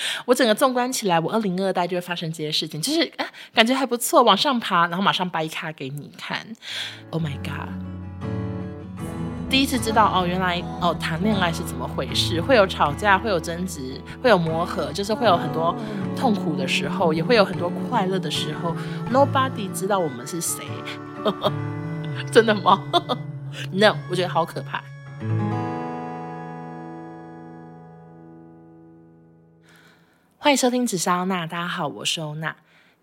我整个纵观起来，我二零二代就会发生这些事情，就是啊，感觉还不错，往上爬，然后马上掰卡给你看。Oh my god！第一次知道哦，原来哦，谈恋爱是怎么回事？会有吵架，会有争执，会有磨合，就是会有很多痛苦的时候，也会有很多快乐的时候。Nobody 知道我们是谁，真的吗？No，我觉得好可怕。欢迎收听紫砂欧娜，大家好，我是欧娜。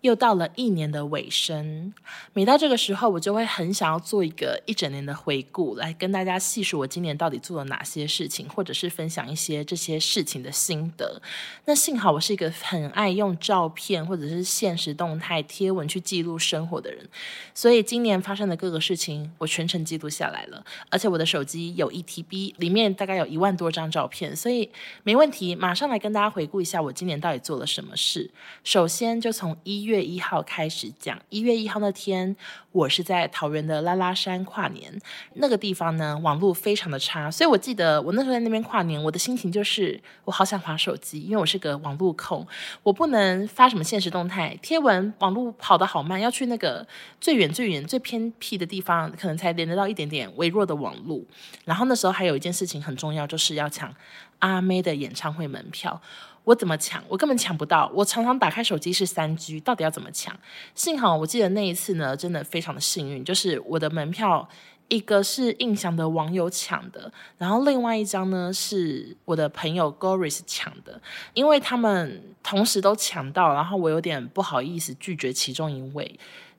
又到了一年的尾声，每到这个时候，我就会很想要做一个一整年的回顾，来跟大家细数我今年到底做了哪些事情，或者是分享一些这些事情的心得。那幸好我是一个很爱用照片或者是现实动态贴文去记录生活的人，所以今年发生的各个事情，我全程记录下来了。而且我的手机有一 TB，里面大概有一万多张照片，所以没问题。马上来跟大家回顾一下我今年到底做了什么事。首先就从一月一月一号开始讲，一月一号那天，我是在桃园的拉拉山跨年。那个地方呢，网络非常的差，所以我记得我那时候在那边跨年，我的心情就是我好想滑手机，因为我是个网络控，我不能发什么现实动态贴文，网络跑得好慢，要去那个最远最远最偏僻的地方，可能才连得到一点点微弱的网络。然后那时候还有一件事情很重要，就是要抢阿妹的演唱会门票。我怎么抢？我根本抢不到。我常常打开手机是三 G，到底要怎么抢？幸好我记得那一次呢，真的非常的幸运，就是我的门票一个是印象的网友抢的，然后另外一张呢是我的朋友 Goris 抢的，因为他们同时都抢到，然后我有点不好意思拒绝其中一位。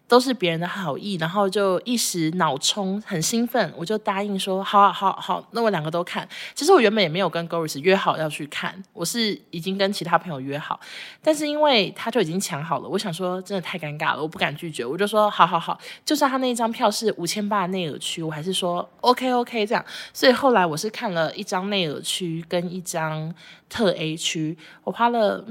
都是别人的好意，然后就一时脑冲，很兴奋，我就答应说好，好，好，那我两个都看。其实我原本也没有跟 Goris 约好要去看，我是已经跟其他朋友约好，但是因为他就已经抢好了，我想说真的太尴尬了，我不敢拒绝，我就说好，好，好，就算他那一张票是五千八内耳区，我还是说 OK OK 这样。所以后来我是看了一张内耳区跟一张特 A 区，我花了。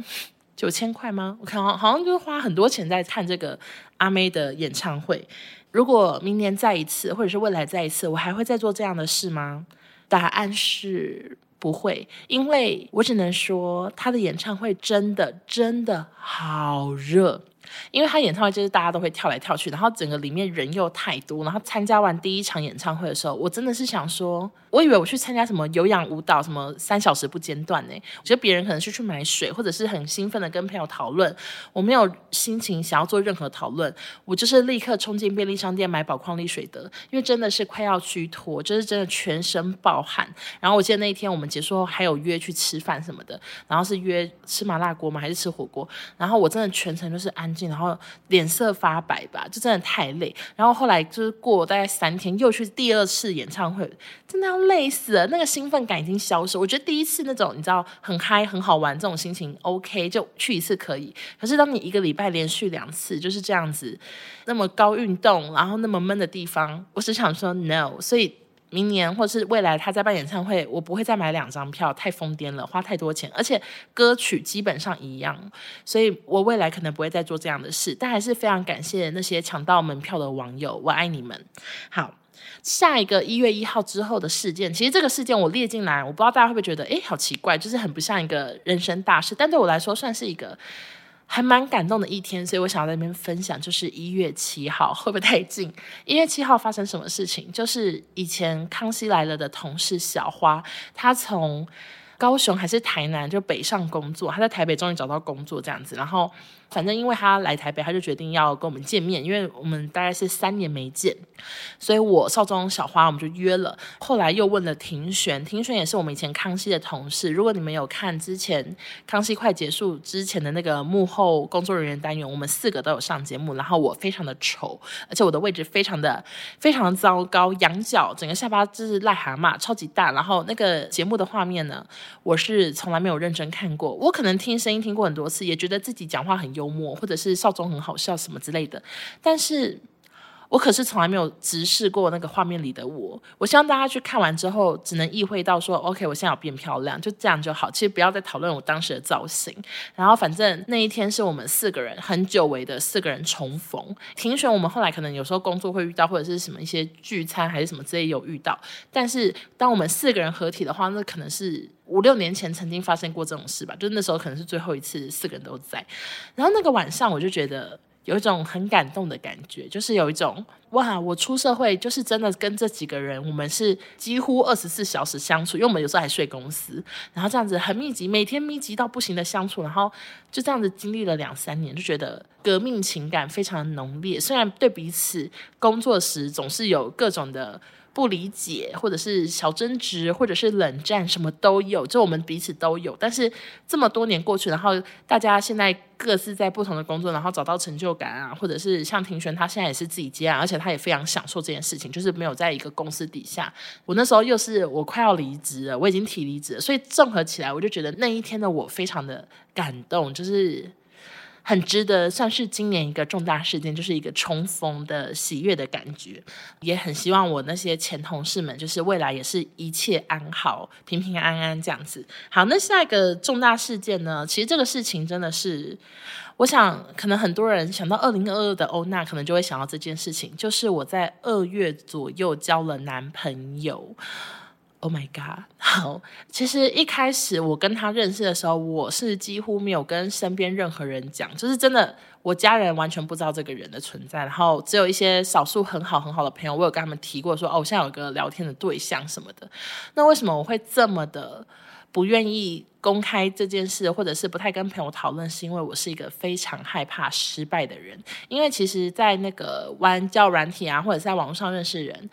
九千块吗？我看好好像就是花很多钱在看这个阿妹的演唱会。如果明年再一次，或者是未来再一次，我还会再做这样的事吗？答案是不会，因为我只能说她的演唱会真的真的好热。因为他演唱会就是大家都会跳来跳去，然后整个里面人又太多，然后参加完第一场演唱会的时候，我真的是想说，我以为我去参加什么有氧舞蹈，什么三小时不间断呢？我觉得别人可能是去买水，或者是很兴奋的跟朋友讨论，我没有心情想要做任何讨论，我就是立刻冲进便利商店买宝矿力水得，因为真的是快要虚脱，就是真的全身爆汗。然后我记得那一天我们结束后还有约去吃饭什么的，然后是约吃麻辣锅吗？还是吃火锅？然后我真的全程就是安然后脸色发白吧，就真的太累。然后后来就是过大概三天，又去第二次演唱会，真的要累死了。那个兴奋感已经消失。我觉得第一次那种你知道很嗨很好玩这种心情，OK，就去一次可以。可是当你一个礼拜连续两次就是这样子，那么高运动，然后那么闷的地方，我只想说 no，所以。明年或是未来他在办演唱会，我不会再买两张票，太疯癫了，花太多钱，而且歌曲基本上一样，所以我未来可能不会再做这样的事。但还是非常感谢那些抢到门票的网友，我爱你们。好，下一个一月一号之后的事件，其实这个事件我列进来，我不知道大家会不会觉得，诶，好奇怪，就是很不像一个人生大事，但对我来说算是一个。还蛮感动的一天，所以我想要在那边分享，就是一月七号，会不会太近？一月七号发生什么事情？就是以前康熙来了的同事小花，她从高雄还是台南就北上工作，他在台北终于找到工作这样子，然后。反正因为他来台北，他就决定要跟我们见面，因为我们大概是三年没见，所以我少中小花我们就约了。后来又问了庭璇，庭璇也是我们以前康熙的同事。如果你们有看之前康熙快结束之前的那个幕后工作人员单元，我们四个都有上节目。然后我非常的丑，而且我的位置非常的非常糟糕，仰角，整个下巴就是癞蛤蟆，超级大。然后那个节目的画面呢，我是从来没有认真看过。我可能听声音听过很多次，也觉得自己讲话很幽默，或者是少中很好笑什么之类的，但是我可是从来没有直视过那个画面里的我。我希望大家去看完之后，只能意会到说，OK，我现在有变漂亮，就这样就好。其实不要再讨论我当时的造型。然后反正那一天是我们四个人很久违的四个人重逢。庭选我们后来可能有时候工作会遇到，或者是什么一些聚餐还是什么之类有遇到。但是当我们四个人合体的话，那可能是五六年前曾经发生过这种事吧。就那时候可能是最后一次四个人都在。然后那个晚上我就觉得。有一种很感动的感觉，就是有一种哇，我出社会就是真的跟这几个人，我们是几乎二十四小时相处，因为我们有时候还睡公司，然后这样子很密集，每天密集到不行的相处，然后就这样子经历了两三年，就觉得革命情感非常浓烈。虽然对彼此工作时总是有各种的。不理解，或者是小争执，或者是冷战，什么都有，就我们彼此都有。但是这么多年过去，然后大家现在各自在不同的工作，然后找到成就感啊，或者是像庭璇，他现在也是自己接案，而且他也非常享受这件事情，就是没有在一个公司底下。我那时候又是我快要离职了，我已经提离职了，所以综合起来，我就觉得那一天的我非常的感动，就是。很值得，算是今年一个重大事件，就是一个重逢的喜悦的感觉。也很希望我那些前同事们，就是未来也是一切安好、平平安安这样子。好，那下一个重大事件呢？其实这个事情真的是，我想可能很多人想到二零二二的欧娜，可能就会想到这件事情，就是我在二月左右交了男朋友。Oh my god！好，其实一开始我跟他认识的时候，我是几乎没有跟身边任何人讲，就是真的，我家人完全不知道这个人的存在，然后只有一些少数很好很好的朋友，我有跟他们提过说，哦，我现在有个聊天的对象什么的。那为什么我会这么的不愿意公开这件事，或者是不太跟朋友讨论？是因为我是一个非常害怕失败的人，因为其实，在那个玩交友软体啊，或者在网络上认识人。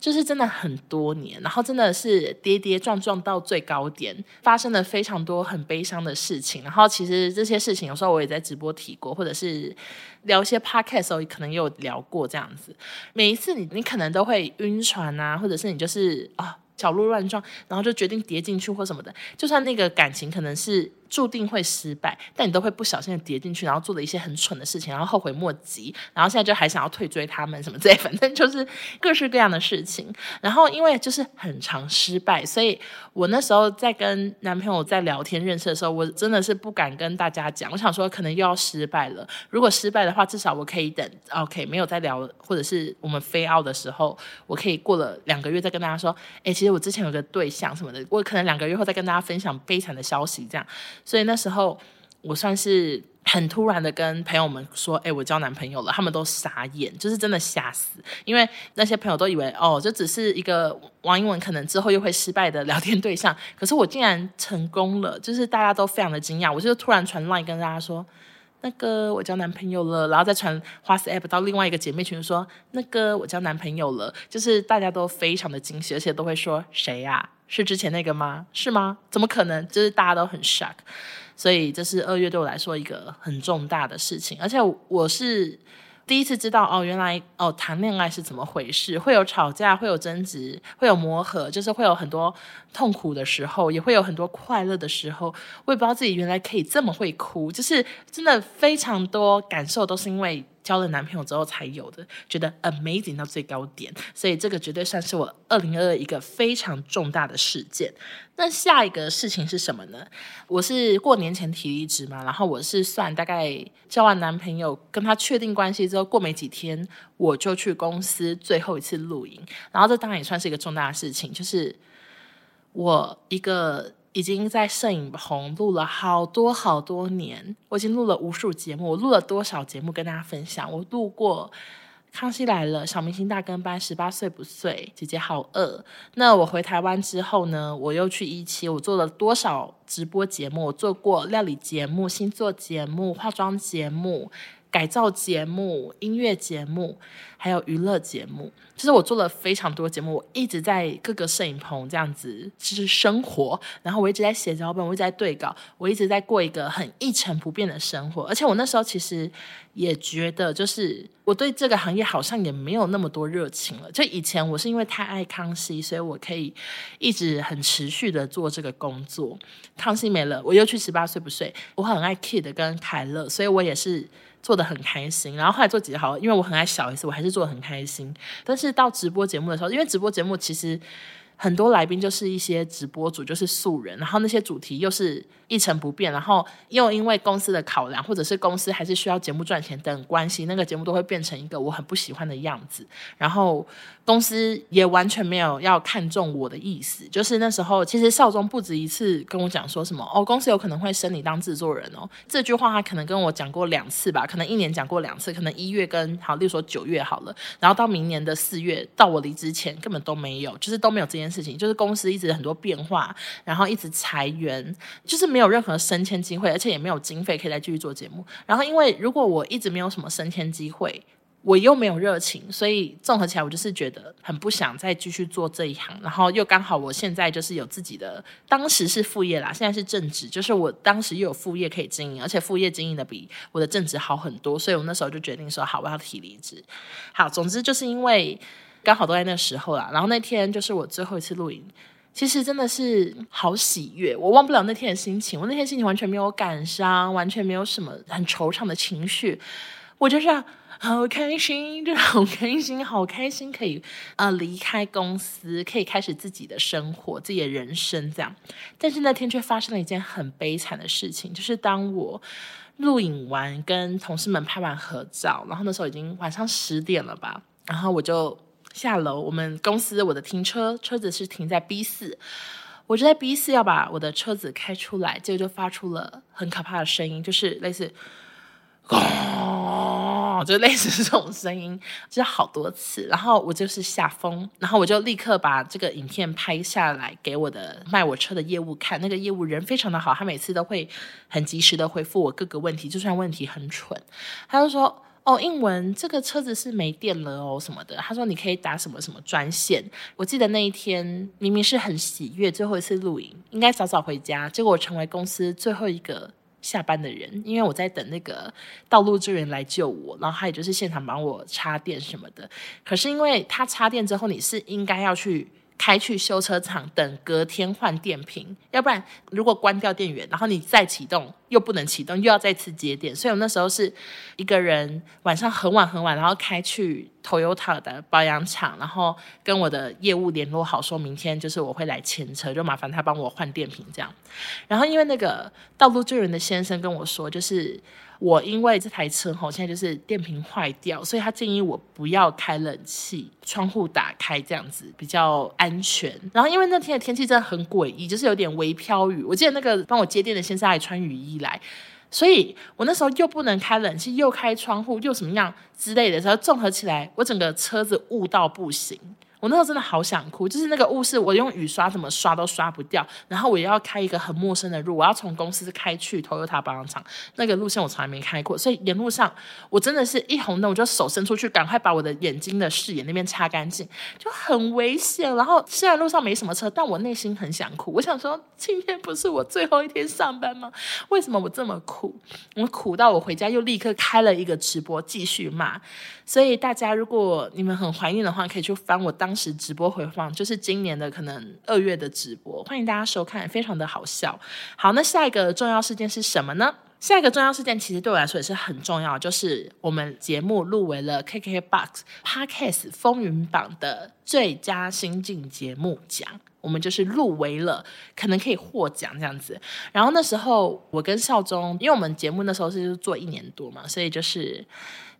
就是真的很多年，然后真的是跌跌撞撞到最高点，发生了非常多很悲伤的事情。然后其实这些事情有时候我也在直播提过，或者是聊一些 podcast 时候，可能也有聊过这样子。每一次你你可能都会晕船啊，或者是你就是啊小鹿乱撞，然后就决定跌进去或什么的。就算那个感情可能是。注定会失败，但你都会不小心的跌进去，然后做了一些很蠢的事情，然后后悔莫及，然后现在就还想要退追他们什么之类，反正就是各式各样的事情。然后因为就是很常失败，所以我那时候在跟男朋友在聊天认识的时候，我真的是不敢跟大家讲。我想说可能又要失败了，如果失败的话，至少我可以等 OK 没有再聊，或者是我们飞奥的时候，我可以过了两个月再跟大家说，哎，其实我之前有个对象什么的，我可能两个月后再跟大家分享悲惨的消息这样。所以那时候我算是很突然的跟朋友们说：“哎，我交男朋友了。”他们都傻眼，就是真的吓死。因为那些朋友都以为哦，这只是一个王英文可能之后又会失败的聊天对象。可是我竟然成功了，就是大家都非常的惊讶。我就突然传 line 跟大家说：“那个我交男朋友了。”然后再传花式 app 到另外一个姐妹群说：“那个我交男朋友了。”就是大家都非常的惊喜，而且都会说：“谁呀？是之前那个吗？是吗？怎么可能？”就是大家都很 shock。所以这是二月对我来说一个很重大的事情，而且我是第一次知道哦，原来哦谈恋爱是怎么回事，会有吵架，会有争执，会有磨合，就是会有很多痛苦的时候，也会有很多快乐的时候。我也不知道自己原来可以这么会哭，就是真的非常多感受都是因为。交了男朋友之后才有的，觉得 amazing 到最高点，所以这个绝对算是我二零二二一个非常重大的事件。那下一个事情是什么呢？我是过年前提离职嘛，然后我是算大概交完男朋友跟他确定关系之后，过没几天我就去公司最后一次录影，然后这当然也算是一个重大的事情，就是我一个。已经在摄影棚录了好多好多年，我已经录了无数节目。我录了多少节目跟大家分享？我录过《康熙来了》、小明星大跟班、十八岁不睡、姐姐好饿。那我回台湾之后呢？我又去一期，我做了多少直播节目？我做过料理节目、星座节目、化妆节目。改造节目、音乐节目，还有娱乐节目，其实我做了非常多节目。我一直在各个摄影棚这样子，就是生活。然后我一直在写脚本，我一直在对稿，我一直在过一个很一成不变的生活。而且我那时候其实也觉得，就是我对这个行业好像也没有那么多热情了。就以前我是因为太爱康熙，所以我可以一直很持续的做这个工作。康熙没了，我又去十八岁不睡。我很爱 Kid 跟凯乐，所以我也是。做的很开心。然后后来做几好，因为我很爱小 S，我还是做的很开心。但是到直播节目的时候，因为直播节目其实很多来宾就是一些直播主，就是素人，然后那些主题又是。一成不变，然后又因为公司的考量，或者是公司还是需要节目赚钱等关系，那个节目都会变成一个我很不喜欢的样子。然后公司也完全没有要看重我的意思。就是那时候，其实少宗不止一次跟我讲说什么哦，公司有可能会升你当制作人哦。这句话他可能跟我讲过两次吧，可能一年讲过两次，可能一月跟好，例如说九月好了，然后到明年的四月，到我离职前根本都没有，就是都没有这件事情。就是公司一直很多变化，然后一直裁员，就是没有。任何升迁机会，而且也没有经费可以再继续做节目。然后，因为如果我一直没有什么升迁机会，我又没有热情，所以综合起来，我就是觉得很不想再继续做这一行。然后又刚好我现在就是有自己的，当时是副业啦，现在是正职，就是我当时又有副业可以经营，而且副业经营的比我的正职好很多，所以我那时候就决定说，好，我要提离职。好，总之就是因为刚好都在那时候啦。然后那天就是我最后一次录影。其实真的是好喜悦，我忘不了那天的心情。我那天心情完全没有感伤，完全没有什么很惆怅的情绪。我就是好开心，就好开心，好开心，可以呃离开公司，可以开始自己的生活，自己的人生这样。但是那天却发生了一件很悲惨的事情，就是当我录影完，跟同事们拍完合照，然后那时候已经晚上十点了吧，然后我就。下楼，我们公司我的停车车子是停在 B 四，我就在 B 四要把我的车子开出来，结果就发出了很可怕的声音，就是类似，哦，就类似这种声音，就是好多次，然后我就是吓疯，然后我就立刻把这个影片拍下来给我的卖我车的业务看，那个业务人非常的好，他每次都会很及时的回复我各个问题，就算问题很蠢，他就说。哦，英文这个车子是没电了哦，什么的。他说你可以打什么什么专线。我记得那一天明明是很喜悦，最后一次录影，应该早早回家，结果我成为公司最后一个下班的人，因为我在等那个道路救援来救我，然后他也就是现场帮我插电什么的。可是因为他插电之后，你是应该要去。开去修车厂等隔天换电瓶，要不然如果关掉电源，然后你再启动又不能启动，又要再次接电。所以我那时候是一个人晚上很晚很晚，然后开去 Toyota 的保养厂，然后跟我的业务联络好，说明天就是我会来牵车，就麻烦他帮我换电瓶这样。然后因为那个道路救援的先生跟我说，就是。我因为这台车吼，现在就是电瓶坏掉，所以他建议我不要开冷气，窗户打开这样子比较安全。然后因为那天的天气真的很诡异，就是有点微飘雨。我记得那个帮我接电的先生还穿雨衣来，所以我那时候又不能开冷气，又开窗户，又什么样之类的时候，综合起来，我整个车子雾到不行。我那时候真的好想哭，就是那个雾是我用雨刷怎么刷都刷不掉，然后我也要开一个很陌生的路，我要从公司开去 Toyota 保养厂，那个路线我从来没开过，所以沿路上我真的是一红灯我就手伸出去，赶快把我的眼睛的视野那边擦干净，就很危险。然后虽然路上没什么车，但我内心很想哭。我想说，今天不是我最后一天上班吗？为什么我这么苦？我苦到我回家又立刻开了一个直播继续骂。所以大家如果你们很怀念的话，可以去翻我当当时直播回放，就是今年的可能二月的直播，欢迎大家收看，非常的好笑。好，那下一个重要事件是什么呢？下一个重要事件其实对我来说也是很重要，就是我们节目入围了 KKBOX Podcast 风云榜的最佳新晋节目奖，我们就是入围了，可能可以获奖这样子。然后那时候我跟少宗，因为我们节目那时候是做一年多嘛，所以就是。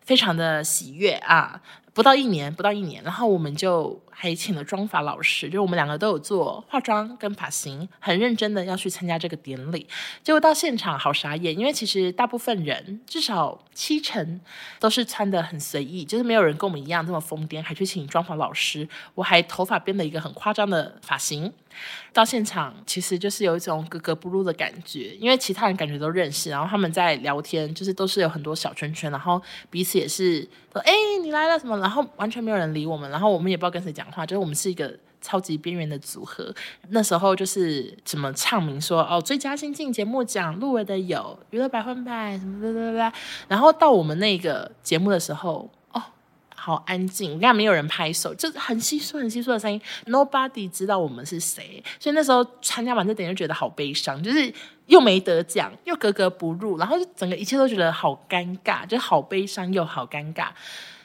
非常的喜悦啊！不到一年，不到一年，然后我们就还请了妆发老师，就我们两个都有做化妆跟发型，很认真的要去参加这个典礼。结果到现场好傻眼，因为其实大部分人至少七成都是穿的很随意，就是没有人跟我们一样这么疯癫，还去请妆发老师。我还头发编了一个很夸张的发型。到现场其实就是有一种格格不入的感觉，因为其他人感觉都认识，然后他们在聊天，就是都是有很多小圈圈，然后彼此也是说：“哎，你来了什么？”然后完全没有人理我们，然后我们也不知道跟谁讲话，就是我们是一个超级边缘的组合。那时候就是怎么唱名说：“哦，最佳新晋节目奖入围的有娱乐百分百什么的啦。”然后到我们那个节目的时候。哦好安静，你看没有人拍手，就是很稀疏、很稀疏的声音。Nobody 知道我们是谁，所以那时候参加完这点就觉得好悲伤，就是又没得奖，又格格不入，然后就整个一切都觉得好尴尬，就好悲伤又好尴尬。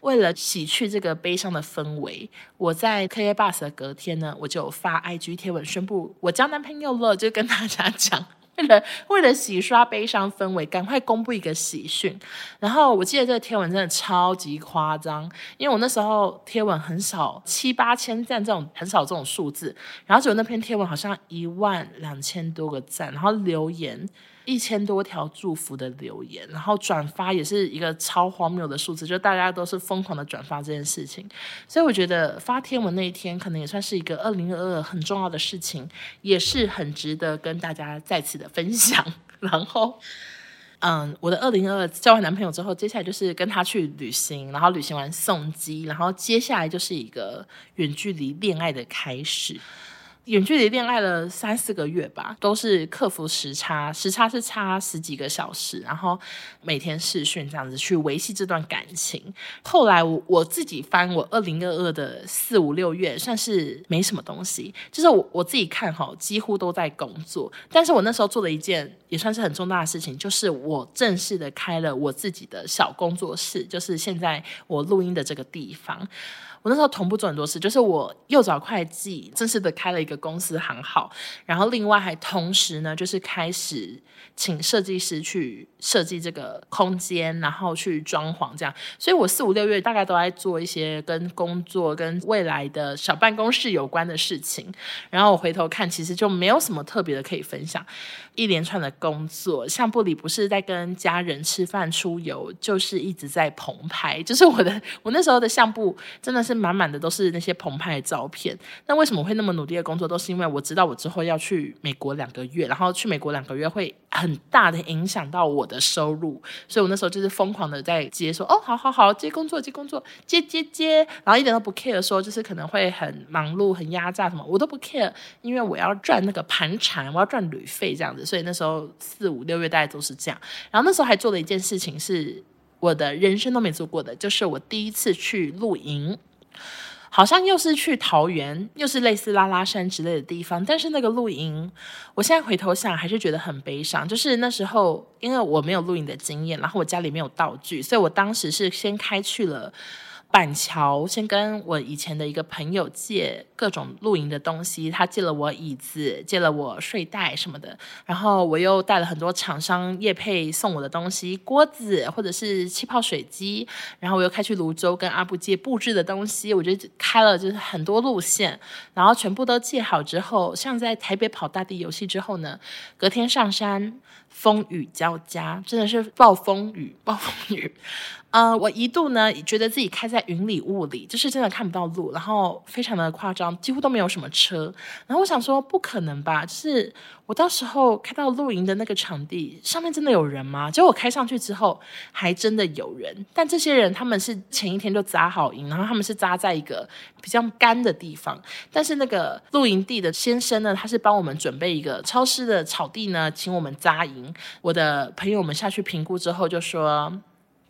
为了洗去这个悲伤的氛围，我在 K A bus 的隔天呢，我就发 IG 贴文宣布我交男朋友了，就跟大家讲。为了为了洗刷悲伤氛围，赶快公布一个喜讯。然后我记得这个贴文真的超级夸张，因为我那时候贴文很少，七八千赞这种很少这种数字，然后只有那篇贴文好像一万两千多个赞，然后留言。一千多条祝福的留言，然后转发也是一个超荒谬的数字，就大家都是疯狂的转发这件事情，所以我觉得发贴文那一天可能也算是一个二零二二很重要的事情，也是很值得跟大家再次的分享。然后，嗯，我的二零二二交完男朋友之后，接下来就是跟他去旅行，然后旅行完送机，然后接下来就是一个远距离恋爱的开始。远距离恋爱了三四个月吧，都是克服时差，时差是差十几个小时，然后每天视讯这样子去维系这段感情。后来我我自己翻我二零二二的四五六月，算是没什么东西，就是我我自己看哈，几乎都在工作。但是我那时候做了一件也算是很重大的事情，就是我正式的开了我自己的小工作室，就是现在我录音的这个地方。我那时候同步做很多事，就是我又找会计，正式的开了一个公司行号，然后另外还同时呢，就是开始请设计师去设计这个空间，然后去装潢这样。所以我四五六月大概都在做一些跟工作、跟未来的小办公室有关的事情。然后我回头看，其实就没有什么特别的可以分享。一连串的工作，相簿里不是在跟家人吃饭、出游，就是一直在棚拍。就是我的，我那时候的相簿真的是满满的都是那些澎湃的照片。那为什么会那么努力的工作？都是因为我知道我之后要去美国两个月，然后去美国两个月会很大的影响到我的收入，所以我那时候就是疯狂的在接说，哦，好好好，接工作，接工作，接接接，然后一点都不 care 说就是可能会很忙碌、很压榨什么，我都不 care，因为我要赚那个盘缠，我要赚旅费这样子。所以那时候四五六月大概都是这样，然后那时候还做了一件事情，是我的人生都没做过的，就是我第一次去露营，好像又是去桃园，又是类似拉拉山之类的地方，但是那个露营，我现在回头想还是觉得很悲伤，就是那时候因为我没有露营的经验，然后我家里没有道具，所以我当时是先开去了。板桥先跟我以前的一个朋友借各种露营的东西，他借了我椅子，借了我睡袋什么的，然后我又带了很多厂商业配送我的东西，锅子或者是气泡水机，然后我又开去泸州跟阿布借布置的东西，我就开了就是很多路线，然后全部都借好之后，像在台北跑大地游戏之后呢，隔天上山。风雨交加，真的是暴风雨，暴风雨。呃，我一度呢觉得自己开在云里雾里，就是真的看不到路，然后非常的夸张，几乎都没有什么车。然后我想说，不可能吧？就是我到时候开到露营的那个场地上面，真的有人吗？结果我开上去之后，还真的有人。但这些人他们是前一天就扎好营，然后他们是扎在一个比较干的地方。但是那个露营地的先生呢，他是帮我们准备一个超湿的草地呢，请我们扎营。我的朋友们下去评估之后就说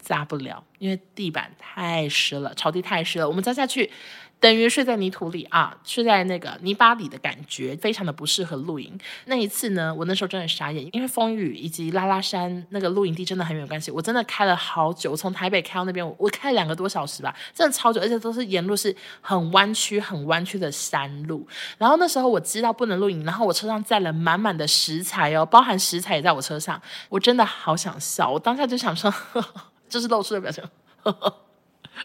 扎不了，因为地板太湿了，草地太湿了。我们扎下去等于睡在泥土里啊，睡在那个泥巴里的感觉，非常的不适合露营。那一次呢，我那时候真的傻眼，因为风雨以及拉拉山那个露营地真的很有关系。我真的开了好久，从台北开到那边，我开了两个多小时吧，真的超久，而且都是沿路是很弯曲、很弯曲的山路。然后那时候我知道不能露营，然后我车上载了满满的食材哦，包含食材也在我车上，我真的好想笑，我当下就想说。呵 呵就是露出的表情，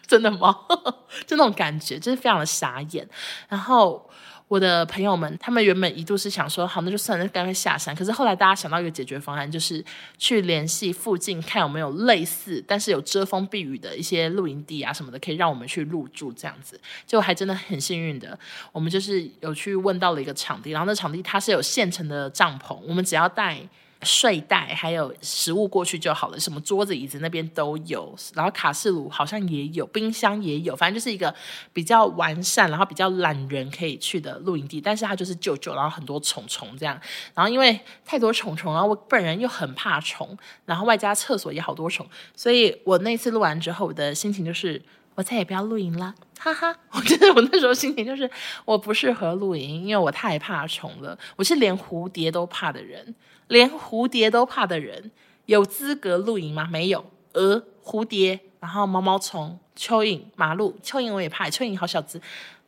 真的吗？就那种感觉，就是非常的傻眼。然后我的朋友们，他们原本一度是想说，好，那就算了，那干脆下山。可是后来大家想到一个解决方案，就是去联系附近，看有没有类似但是有遮风避雨的一些露营地啊什么的，可以让我们去入住这样子。就还真的很幸运的，我们就是有去问到了一个场地，然后那场地它是有现成的帐篷，我们只要带。睡袋还有食物过去就好了，什么桌子椅子那边都有，然后卡式炉好像也有，冰箱也有，反正就是一个比较完善，然后比较懒人可以去的露营地。但是它就是旧旧，然后很多虫虫这样，然后因为太多虫虫，然后我本人又很怕虫，然后外加厕所也好多虫，所以我那次录完之后，我的心情就是我再也不要露营了，哈哈！我觉得我那时候心情就是我不适合露营，因为我太怕虫了，我是连蝴蝶都怕的人。连蝴蝶都怕的人，有资格露营吗？没有。蛾、蝴蝶，然后毛毛虫、蚯蚓、马路，蚯蚓我也怕，蚯蚓好小只。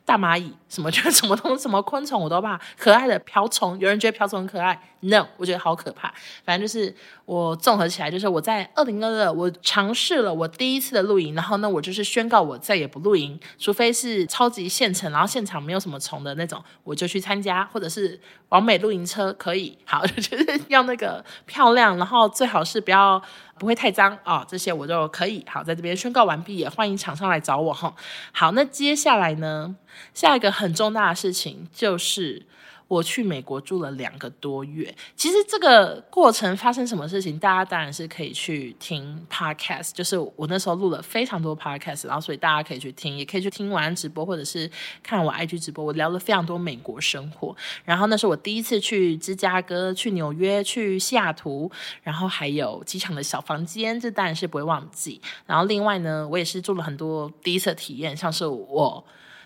大蚂蚁什么就 是什么东什么昆虫我都怕，可爱的瓢虫，有人觉得瓢虫很可爱，no，我觉得好可怕。反正就是我综合起来，就是我在二零二二我尝试了我第一次的露营，然后呢，我就是宣告我再也不露营，除非是超级现成，然后现场没有什么虫的那种，我就去参加，或者是完美露营车可以，好，就是要那个漂亮，然后最好是不要。不会太脏啊、哦，这些我就可以好在这边宣告完毕，也欢迎厂商来找我哈。好，那接下来呢，下一个很重大的事情就是。我去美国住了两个多月，其实这个过程发生什么事情，大家当然是可以去听 podcast，就是我那时候录了非常多 podcast，然后所以大家可以去听，也可以去听晚安直播，或者是看我 IG 直播，我聊了非常多美国生活。然后那是我第一次去芝加哥、去纽约、去西雅图，然后还有机场的小房间，这当然是不会忘记。然后另外呢，我也是做了很多第一次体验，像是我。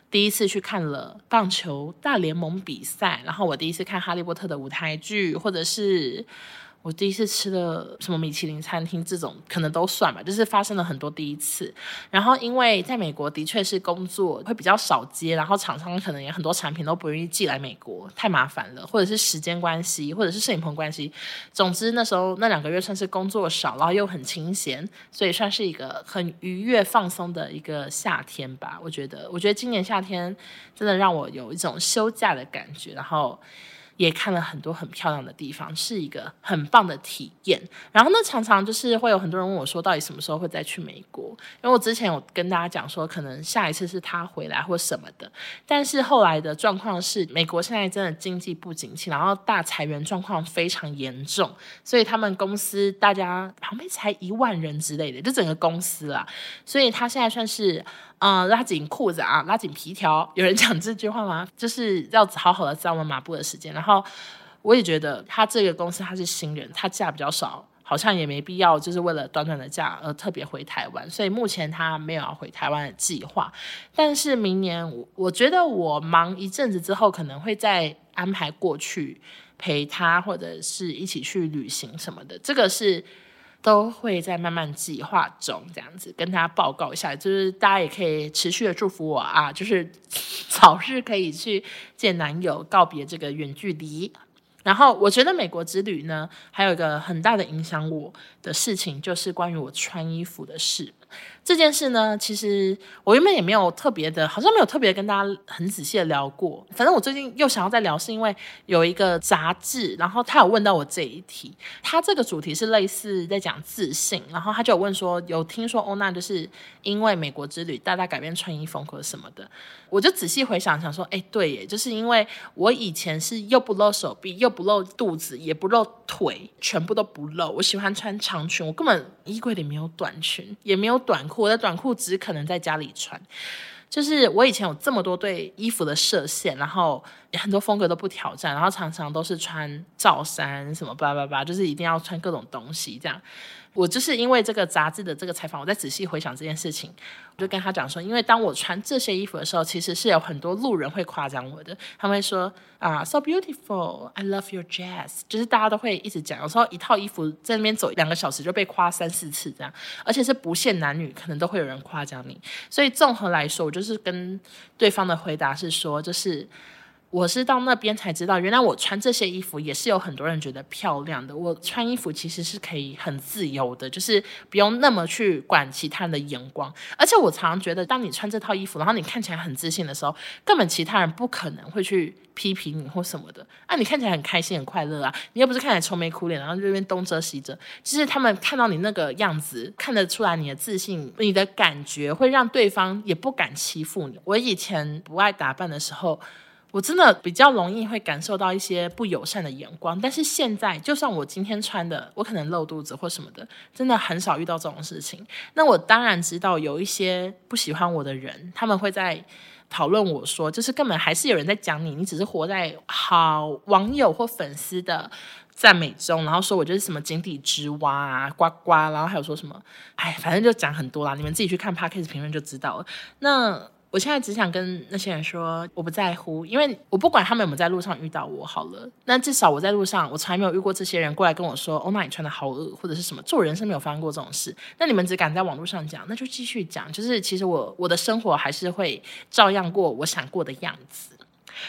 第一次去看了棒球大联盟比赛，然后我第一次看《哈利波特》的舞台剧，或者是。我第一次吃的什么米其林餐厅，这种可能都算吧，就是发生了很多第一次。然后因为在美国的确是工作会比较少接，然后厂商可能也很多产品都不愿意寄来美国，太麻烦了，或者是时间关系，或者是摄影棚关系。总之那时候那两个月算是工作少，然后又很清闲，所以算是一个很愉悦放松的一个夏天吧。我觉得，我觉得今年夏天真的让我有一种休假的感觉，然后。也看了很多很漂亮的地方，是一个很棒的体验。然后呢，常常就是会有很多人问我说，到底什么时候会再去美国？因为我之前有跟大家讲说，可能下一次是他回来或什么的。但是后来的状况是，美国现在真的经济不景气，然后大裁员状况非常严重，所以他们公司大家旁边才一万人之类的，就整个公司啦。所以他现在算是。嗯、拉紧裤子啊，拉紧皮条。有人讲这句话吗？就是要好好的站稳马步的时间。然后我也觉得他这个公司他是新人，他假比较少，好像也没必要就是为了短短的假而特别回台湾。所以目前他没有要回台湾的计划。但是明年我觉得我忙一阵子之后，可能会再安排过去陪他，或者是一起去旅行什么的。这个是。都会在慢慢计划中，这样子跟大家报告一下，就是大家也可以持续的祝福我啊，就是早日可以去见男友，告别这个远距离。然后我觉得美国之旅呢，还有一个很大的影响我的事情，就是关于我穿衣服的事。这件事呢，其实我原本也没有特别的，好像没有特别跟大家很仔细的聊过。反正我最近又想要再聊，是因为有一个杂志，然后他有问到我这一题。他这个主题是类似在讲自信，然后他就有问说，有听说欧娜就是因为美国之旅大大改变穿衣风格什么的。我就仔细回想想说，哎，对耶，就是因为我以前是又不露手臂，又不露肚子，也不露腿，全部都不露。我喜欢穿长裙，我根本衣柜里没有短裙，也没有短裤。我的短裤只可能在家里穿，就是我以前有这么多对衣服的设限，然后很多风格都不挑战，然后常常都是穿罩衫什么叭叭叭，就是一定要穿各种东西这样。我就是因为这个杂志的这个采访，我在仔细回想这件事情，就跟他讲说，因为当我穿这些衣服的时候，其实是有很多路人会夸奖我的，他们会说啊，so beautiful，I love your dress，就是大家都会一直讲，有时候一套衣服在那边走两个小时就被夸三四次这样，而且是不限男女，可能都会有人夸奖你。所以综合来说，我就是跟对方的回答是说，就是。我是到那边才知道，原来我穿这些衣服也是有很多人觉得漂亮的。我穿衣服其实是可以很自由的，就是不用那么去管其他人的眼光。而且我常常觉得，当你穿这套衣服，然后你看起来很自信的时候，根本其他人不可能会去批评你或什么的。啊，你看起来很开心、很快乐啊，你又不是看起来愁眉苦脸，然后这边东遮西遮。其实他们看到你那个样子，看得出来你的自信，你的感觉会让对方也不敢欺负你。我以前不爱打扮的时候。我真的比较容易会感受到一些不友善的眼光，但是现在就算我今天穿的，我可能露肚子或什么的，真的很少遇到这种事情。那我当然知道有一些不喜欢我的人，他们会在讨论我说，就是根本还是有人在讲你，你只是活在好网友或粉丝的赞美中，然后说我就是什么井底之蛙啊，呱呱，然后还有说什么，哎，反正就讲很多啦，你们自己去看 Podcast 评论就知道了。那。我现在只想跟那些人说，我不在乎，因为我不管他们有没有在路上遇到我好了。那至少我在路上，我从来没有遇过这些人过来跟我说：“哦，那，你穿的好恶，或者是什么。”做人是没有发生过这种事。那你们只敢在网络上讲，那就继续讲。就是其实我我的生活还是会照样过我想过的样子。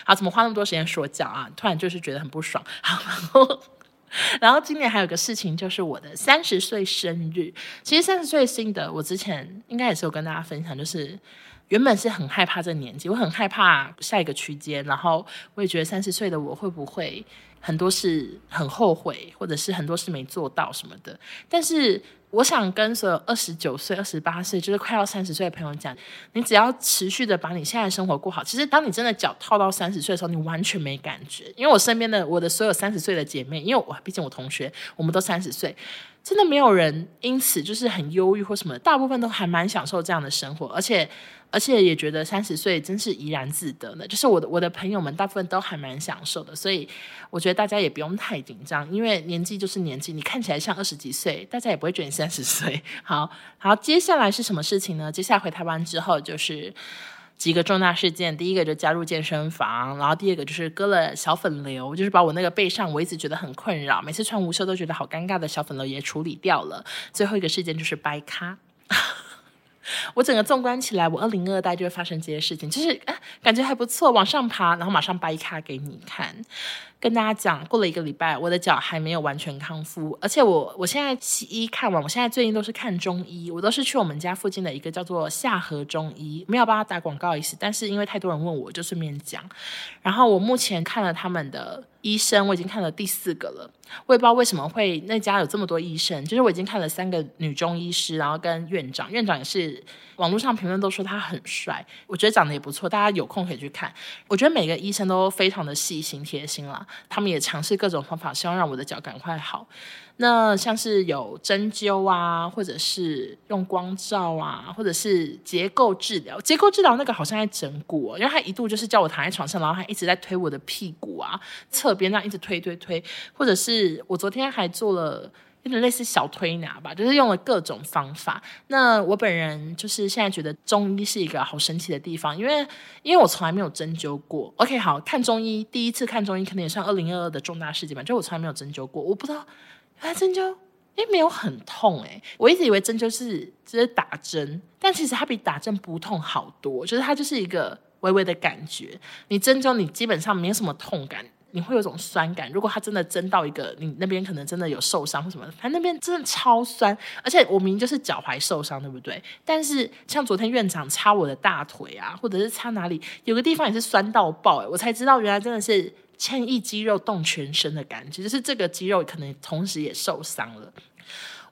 好，怎么花那么多时间说教啊？突然就是觉得很不爽。好，然后，然后今年还有个事情，就是我的三十岁生日。其实三十岁的心得，我之前应该也是有跟大家分享，就是。原本是很害怕这年纪，我很害怕下一个区间，然后我也觉得三十岁的我会不会很多事很后悔，或者是很多事没做到什么的。但是我想跟所有二十九岁、二十八岁，就是快要三十岁的朋友讲，你只要持续的把你现在生活过好，其实当你真的脚套到三十岁的时候，你完全没感觉。因为我身边的我的所有三十岁的姐妹，因为我毕竟我同学，我们都三十岁。真的没有人因此就是很忧郁或什么，大部分都还蛮享受这样的生活，而且而且也觉得三十岁真是怡然自得呢。就是我的我的朋友们大部分都还蛮享受的，所以我觉得大家也不用太紧张，因为年纪就是年纪，你看起来像二十几岁，大家也不会觉得你三十岁。好好，接下来是什么事情呢？接下来回台湾之后就是。几个重大事件，第一个就加入健身房，然后第二个就是割了小粉瘤，就是把我那个背上我一直觉得很困扰，每次穿无袖都觉得好尴尬的小粉瘤也处理掉了。最后一个事件就是掰咖，我整个纵观起来，我二零二代就会发生这些事情，就是感觉还不错，往上爬，然后马上掰咖给你看。跟大家讲，过了一个礼拜，我的脚还没有完全康复，而且我我现在西医看完，我现在最近都是看中医，我都是去我们家附近的一个叫做夏河中医，没有帮他打广告意思，但是因为太多人问我，就顺便讲。然后我目前看了他们的医生，我已经看了第四个了，我也不知道为什么会那家有这么多医生，就是我已经看了三个女中医师，然后跟院长，院长也是网络上评论都说他很帅，我觉得长得也不错，大家有空可以去看。我觉得每个医生都非常的细心贴心啦。他们也尝试各种方法，希望让我的脚赶快好。那像是有针灸啊，或者是用光照啊，或者是结构治疗。结构治疗那个好像在整骨，因为他一度就是叫我躺在床上，然后还一直在推我的屁股啊，侧边那样一直推推推。或者是我昨天还做了。有点类似小推拿吧，就是用了各种方法。那我本人就是现在觉得中医是一个好神奇的地方，因为因为我从来没有针灸过。OK，好，看中医，第一次看中医可能也算二零二二的重大事件吧。就我从来没有针灸过，我不知道原来针灸诶没有很痛诶，我一直以为针灸是只是打针，但其实它比打针不痛好多，就是它就是一个微微的感觉。你针灸你基本上没有什么痛感。你会有种酸感，如果他真的针到一个你那边可能真的有受伤或什么，他那边真的超酸，而且我明明就是脚踝受伤，对不对？但是像昨天院长擦我的大腿啊，或者是擦哪里，有个地方也是酸到爆，诶，我才知道原来真的是牵一肌肉动全身的感觉，就是这个肌肉可能同时也受伤了。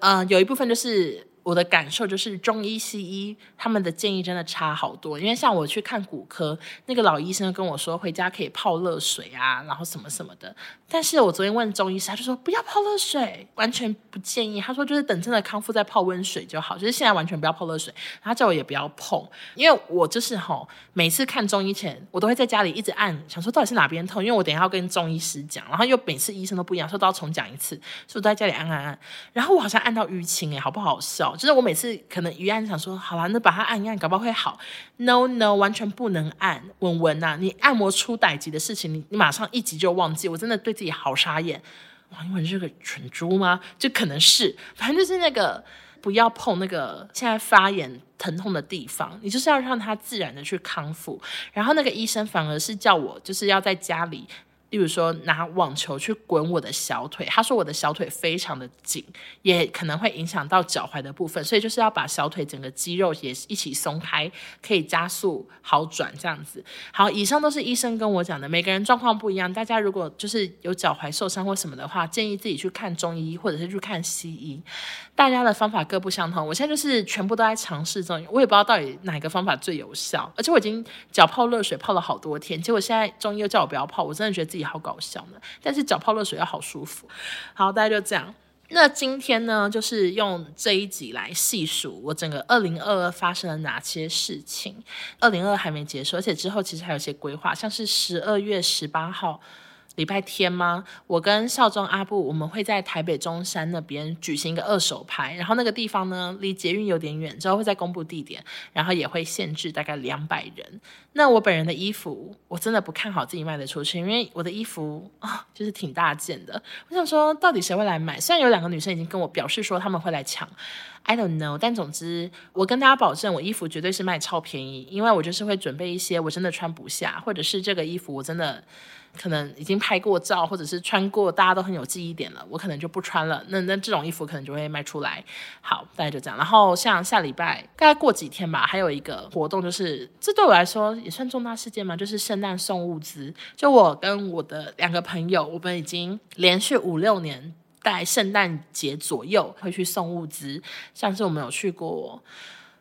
嗯、有一部分就是。我的感受就是中医西医他们的建议真的差好多，因为像我去看骨科，那个老医生跟我说回家可以泡热水啊，然后什么什么的。但是我昨天问中医师，他就说不要泡热水，完全不建议。他说就是等真的康复再泡温水就好，就是现在完全不要泡热水。他叫我也不要碰，因为我就是吼，每次看中医前，我都会在家里一直按，想说到底是哪边痛，因为我等一下要跟中医师讲，然后又每次医生都不一样，说都要重讲一次，所以我都在家里按按按，然后我好像按到淤青哎，好不好笑？就是我每次可能一按想说，好啦，那把它按一按，搞不好会好。No No，完全不能按。文文呐，你按摩出歹疾的事情，你你马上一急就忘记。我真的对自己好傻眼。哇，因为你是个蠢猪吗？就可能是，反正就是那个不要碰那个现在发炎疼痛的地方，你就是要让它自然的去康复。然后那个医生反而是叫我就是要在家里。例如说拿网球去滚我的小腿，他说我的小腿非常的紧，也可能会影响到脚踝的部分，所以就是要把小腿整个肌肉也一起松开，可以加速好转这样子。好，以上都是医生跟我讲的，每个人状况不一样，大家如果就是有脚踝受伤或什么的话，建议自己去看中医或者是去看西医，大家的方法各不相同。我现在就是全部都在尝试中，我也不知道到底哪个方法最有效，而且我已经脚泡热水泡了好多天，结果现在中医又叫我不要泡，我真的觉得好搞笑呢，但是脚泡热水要好舒服。好，大家就这样。那今天呢，就是用这一集来细数我整个二零二二发生了哪些事情。二零二二还没结束，而且之后其实还有些规划，像是十二月十八号礼拜天吗？我跟少中阿布，我们会在台北中山那边举行一个二手拍，然后那个地方呢，离捷运有点远，之后会再公布地点，然后也会限制大概两百人。那我本人的衣服，我真的不看好自己卖得出去，因为我的衣服啊、就是挺大件的。我想说，到底谁会来买？虽然有两个女生已经跟我表示说他们会来抢，I don't know。但总之，我跟大家保证，我衣服绝对是卖超便宜，因为我就是会准备一些我真的穿不下，或者是这个衣服我真的。可能已经拍过照，或者是穿过，大家都很有记忆点了，我可能就不穿了。那那这种衣服可能就会卖出来。好，大概就这样。然后像下礼拜，大概过几天吧，还有一个活动，就是这对我来说也算重大事件嘛，就是圣诞送物资。就我跟我的两个朋友，我们已经连续五六年在圣诞节左右会去送物资，像是我们有去过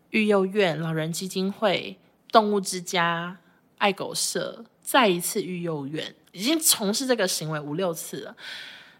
育幼院、老人基金会、动物之家、爱狗社，再一次育幼院。已经从事这个行为五六次了，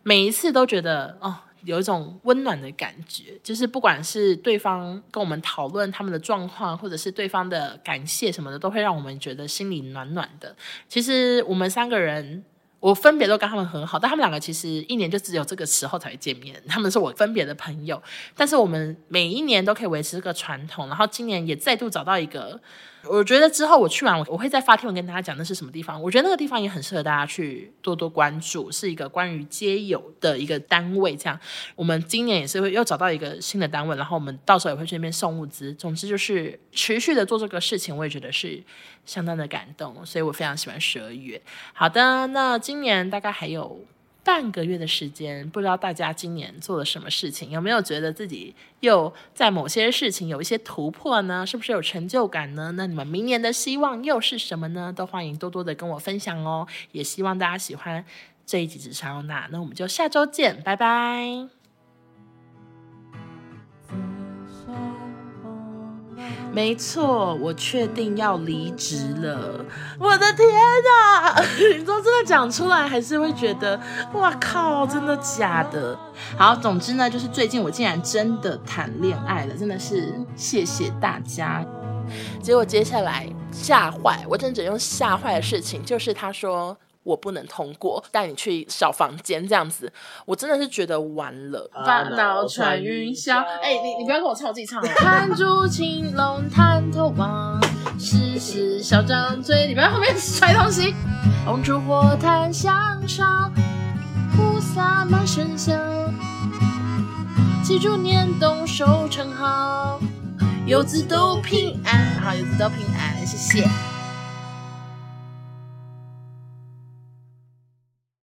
每一次都觉得哦，有一种温暖的感觉。就是不管是对方跟我们讨论他们的状况，或者是对方的感谢什么的，都会让我们觉得心里暖暖的。其实我们三个人。我分别都跟他们很好，但他们两个其实一年就只有这个时候才会见面。他们是我分别的朋友，但是我们每一年都可以维持这个传统。然后今年也再度找到一个，我觉得之后我去完，我我会再发贴文跟大家讲那是什么地方。我觉得那个地方也很适合大家去多多关注，是一个关于街友的一个单位。这样，我们今年也是会又找到一个新的单位，然后我们到时候也会去那边送物资。总之就是持续的做这个事情，我也觉得是。相当的感动，所以我非常喜欢十二月。好的，那今年大概还有半个月的时间，不知道大家今年做了什么事情，有没有觉得自己又在某些事情有一些突破呢？是不是有成就感呢？那你们明年的希望又是什么呢？都欢迎多多的跟我分享哦。也希望大家喜欢这一集直莎欧娜，那我们就下周见，拜拜。没错，我确定要离职了。我的天哪！你说真的讲出来，还是会觉得哇靠，真的假的？好，总之呢，就是最近我竟然真的谈恋爱了，真的是谢谢大家。结果接下来吓坏，我真的只用吓坏的事情，就是他说。我不能通过，带你去小房间这样子，我真的是觉得完了。烦恼穿云霄，哎、欸，你你不要跟我唱，我自己唱。看住青龙探头望，时时小张嘴，你不要后面摔东西。红烛火檀香烧，菩萨满身香，祈祝年冬收成好，游子都平安。好，游子都平安，谢谢。